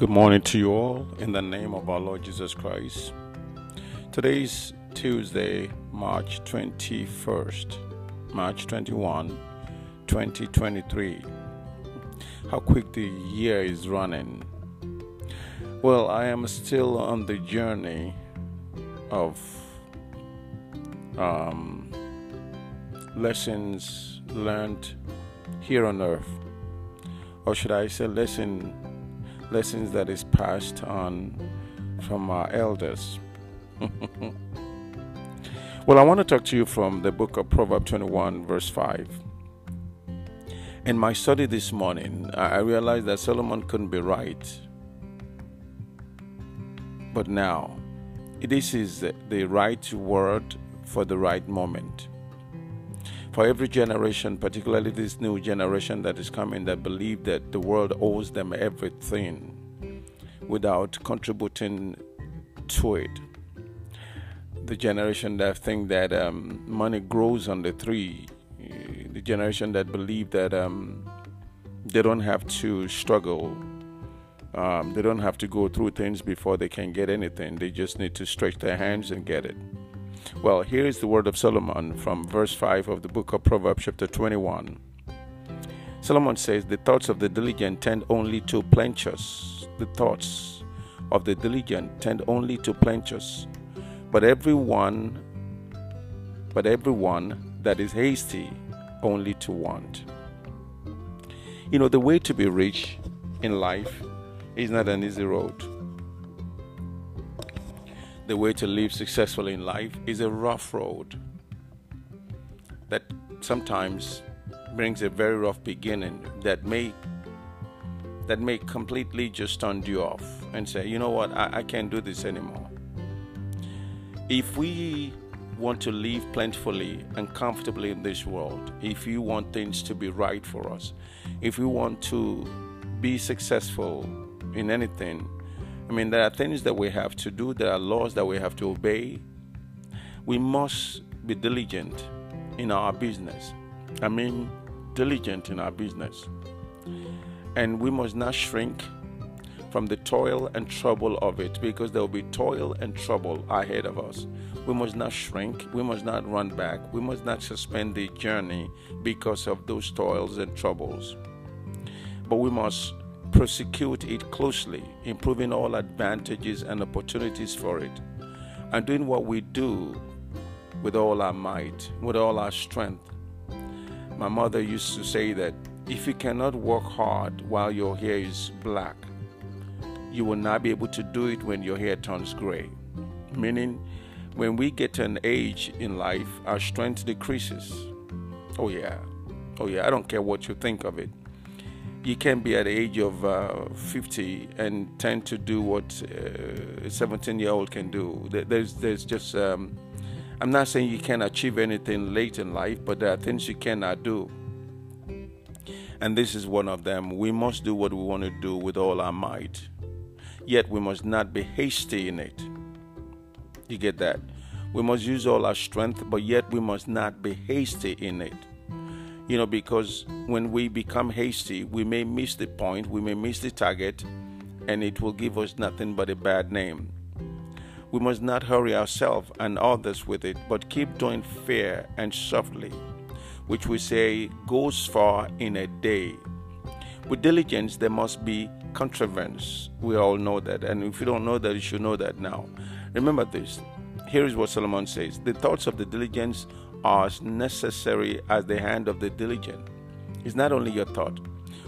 Good morning to you all in the name of our Lord Jesus Christ. Today is Tuesday, March 21st, March 21, 2023. How quick the year is running. Well, I am still on the journey of um, lessons learned here on earth, or should I say, lesson lessons that is passed on from our elders. well, I want to talk to you from the book of Proverbs 21, verse 5. In my study this morning, I realized that Solomon couldn't be right. But now, this is the right word for the right moment for every generation, particularly this new generation that is coming, that believe that the world owes them everything without contributing to it. The generation that think that um, money grows on the tree, the generation that believe that um, they don't have to struggle, um, they don't have to go through things before they can get anything. They just need to stretch their hands and get it. Well, here is the word of Solomon from verse 5 of the book of Proverbs, chapter 21. Solomon says, The thoughts of the diligent tend only to plenteous. The thoughts of the diligent tend only to plenteous. But everyone, but everyone that is hasty only to want. You know, the way to be rich in life is not an easy road the way to live successfully in life is a rough road that sometimes brings a very rough beginning that may that may completely just turn you off and say, you know what, I, I can't do this anymore. If we want to live plentifully and comfortably in this world, if you want things to be right for us, if we want to be successful in anything, I mean, there are things that we have to do, there are laws that we have to obey. We must be diligent in our business. I mean, diligent in our business. And we must not shrink from the toil and trouble of it because there will be toil and trouble ahead of us. We must not shrink, we must not run back, we must not suspend the journey because of those toils and troubles. But we must prosecute it closely, improving all advantages and opportunities for it, and doing what we do with all our might, with all our strength. My mother used to say that if you cannot work hard while your hair is black, you will not be able to do it when your hair turns gray. Meaning, when we get to an age in life, our strength decreases. Oh, yeah. Oh, yeah. I don't care what you think of it you can be at the age of uh, 50 and tend to do what uh, a 17 year old can do. There's, there's just, um, I'm not saying you can't achieve anything late in life, but there are things you cannot do. And this is one of them. We must do what we want to do with all our might, yet we must not be hasty in it. You get that? We must use all our strength, but yet we must not be hasty in it. You know, because when we become hasty, we may miss the point, we may miss the target, and it will give us nothing but a bad name. We must not hurry ourselves and others with it, but keep doing fair and softly, which we say goes far in a day. With diligence, there must be contrivance. We all know that, and if you don't know that, you should know that now. Remember this. Here is what Solomon says The thoughts of the diligence as necessary as the hand of the diligent. It's not only your thought.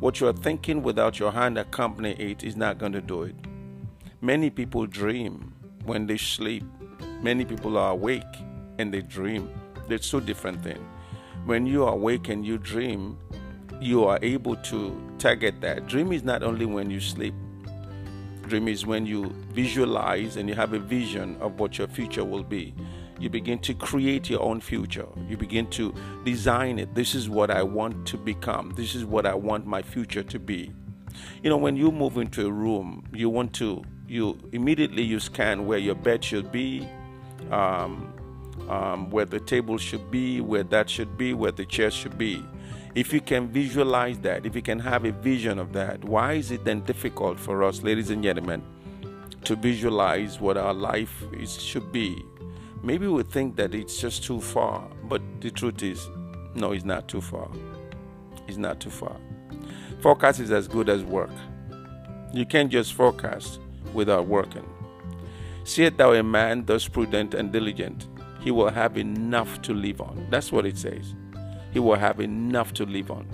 What you are thinking without your hand accompanying it is not going to do it. Many people dream when they sleep. Many people are awake and they dream. They're two different things. When you are awake and you dream, you are able to target that. Dream is not only when you sleep. Dream is when you visualize and you have a vision of what your future will be you begin to create your own future. You begin to design it. This is what I want to become. This is what I want my future to be. You know, when you move into a room, you want to, you immediately you scan where your bed should be, um, um, where the table should be, where that should be, where the chair should be. If you can visualize that, if you can have a vision of that, why is it then difficult for us, ladies and gentlemen, to visualize what our life is, should be? Maybe we think that it's just too far, but the truth is, no, it's not too far. It's not too far. Forecast is as good as work. You can't just forecast without working. Seest thou a man thus prudent and diligent, he will have enough to live on. That's what it says he will have enough to live on.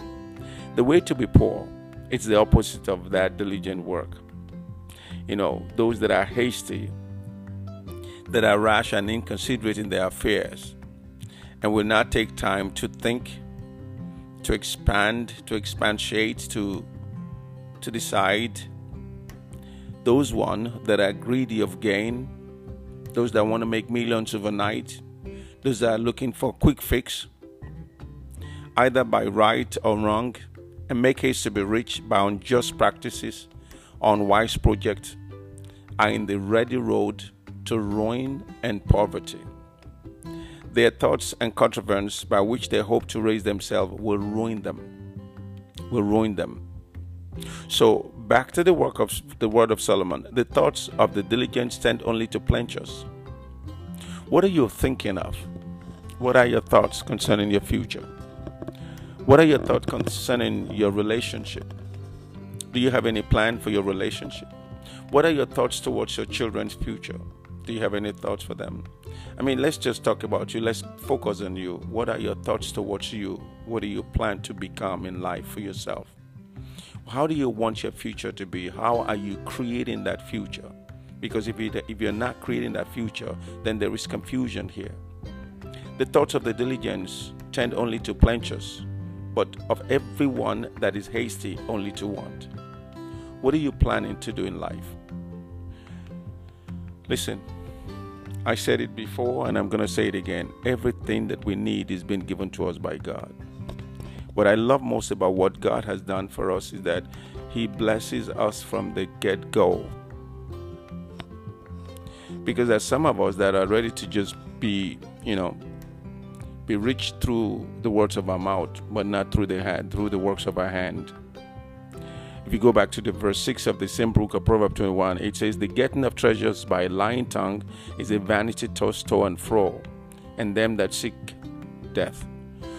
The way to be poor is the opposite of that diligent work. You know, those that are hasty, that are rash and inconsiderate in their affairs, and will not take time to think, to expand, to expatiate, to to decide. Those one that are greedy of gain, those that want to make millions overnight, those that are looking for a quick fix, either by right or wrong, and make haste to be rich by unjust practices, unwise projects, are in the ready road to ruin and poverty. Their thoughts and contrivance by which they hope to raise themselves will ruin them. Will ruin them. So back to the work of the word of Solomon. The thoughts of the diligent tend only to pleasures. What are you thinking of? What are your thoughts concerning your future? What are your thoughts concerning your relationship? Do you have any plan for your relationship? What are your thoughts towards your children's future? Do you have any thoughts for them? I mean, let's just talk about you. Let's focus on you. What are your thoughts towards you? What do you plan to become in life for yourself? How do you want your future to be? How are you creating that future? Because if, you, if you're not creating that future, then there is confusion here. The thoughts of the diligence tend only to pleasures, but of everyone that is hasty only to want. What are you planning to do in life? Listen, I said it before and I'm going to say it again. Everything that we need is being given to us by God. What I love most about what God has done for us is that He blesses us from the get go. Because there's some of us that are ready to just be, you know, be rich through the words of our mouth, but not through the hand, through the works of our hand. If you go back to the verse 6 of the same book of Proverbs 21, it says, The getting of treasures by lying tongue is a vanity tossed to and fro, and them that seek death.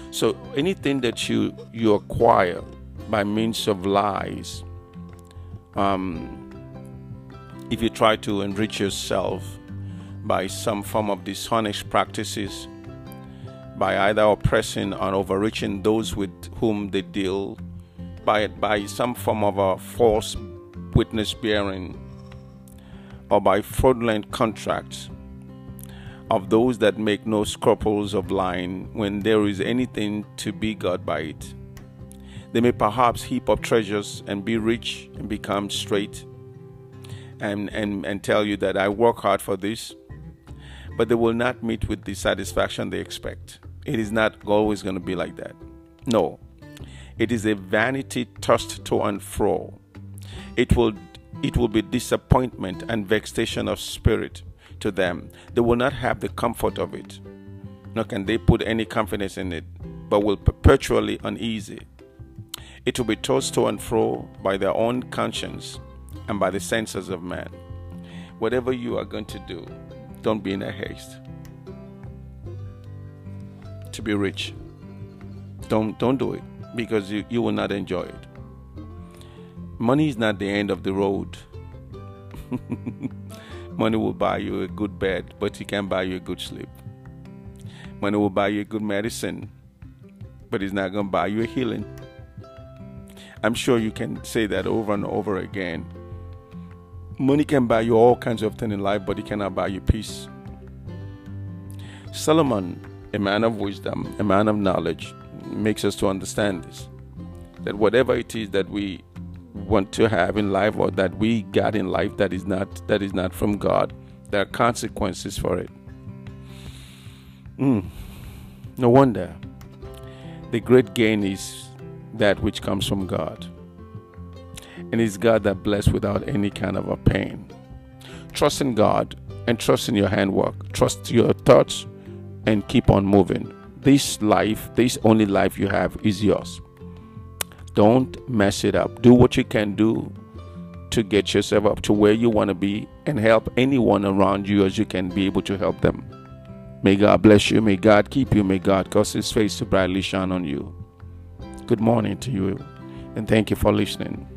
So anything that you you acquire by means of lies, um, if you try to enrich yourself by some form of dishonest practices, by either oppressing or overreaching those with whom they deal, by, by some form of a false witness bearing, or by fraudulent contracts of those that make no scruples of lying when there is anything to be got by it. They may perhaps heap up treasures and be rich and become straight and, and, and tell you that I work hard for this, but they will not meet with the satisfaction they expect. It is not always going to be like that. No. It is a vanity tossed to and fro. It will it will be disappointment and vexation of spirit to them. They will not have the comfort of it. Nor can they put any confidence in it, but will perpetually uneasy. It will be tossed to and fro by their own conscience and by the senses of man. Whatever you are going to do, don't be in a haste to be rich. Don't don't do it because you, you will not enjoy it. Money is not the end of the road. Money will buy you a good bed, but it can't buy you a good sleep. Money will buy you a good medicine, but it's not going to buy you a healing. I'm sure you can say that over and over again. Money can buy you all kinds of things in life, but it cannot buy you peace. Solomon a man of wisdom, a man of knowledge, makes us to understand this. That whatever it is that we want to have in life or that we got in life that is not that is not from God, there are consequences for it. Mm. No wonder. The great gain is that which comes from God. And it's God that bless without any kind of a pain. Trust in God and trust in your handwork. Trust your thoughts, and keep on moving. This life, this only life you have, is yours. Don't mess it up. Do what you can do to get yourself up to where you want to be and help anyone around you as you can be able to help them. May God bless you. May God keep you. May God cause his face to brightly shine on you. Good morning to you and thank you for listening.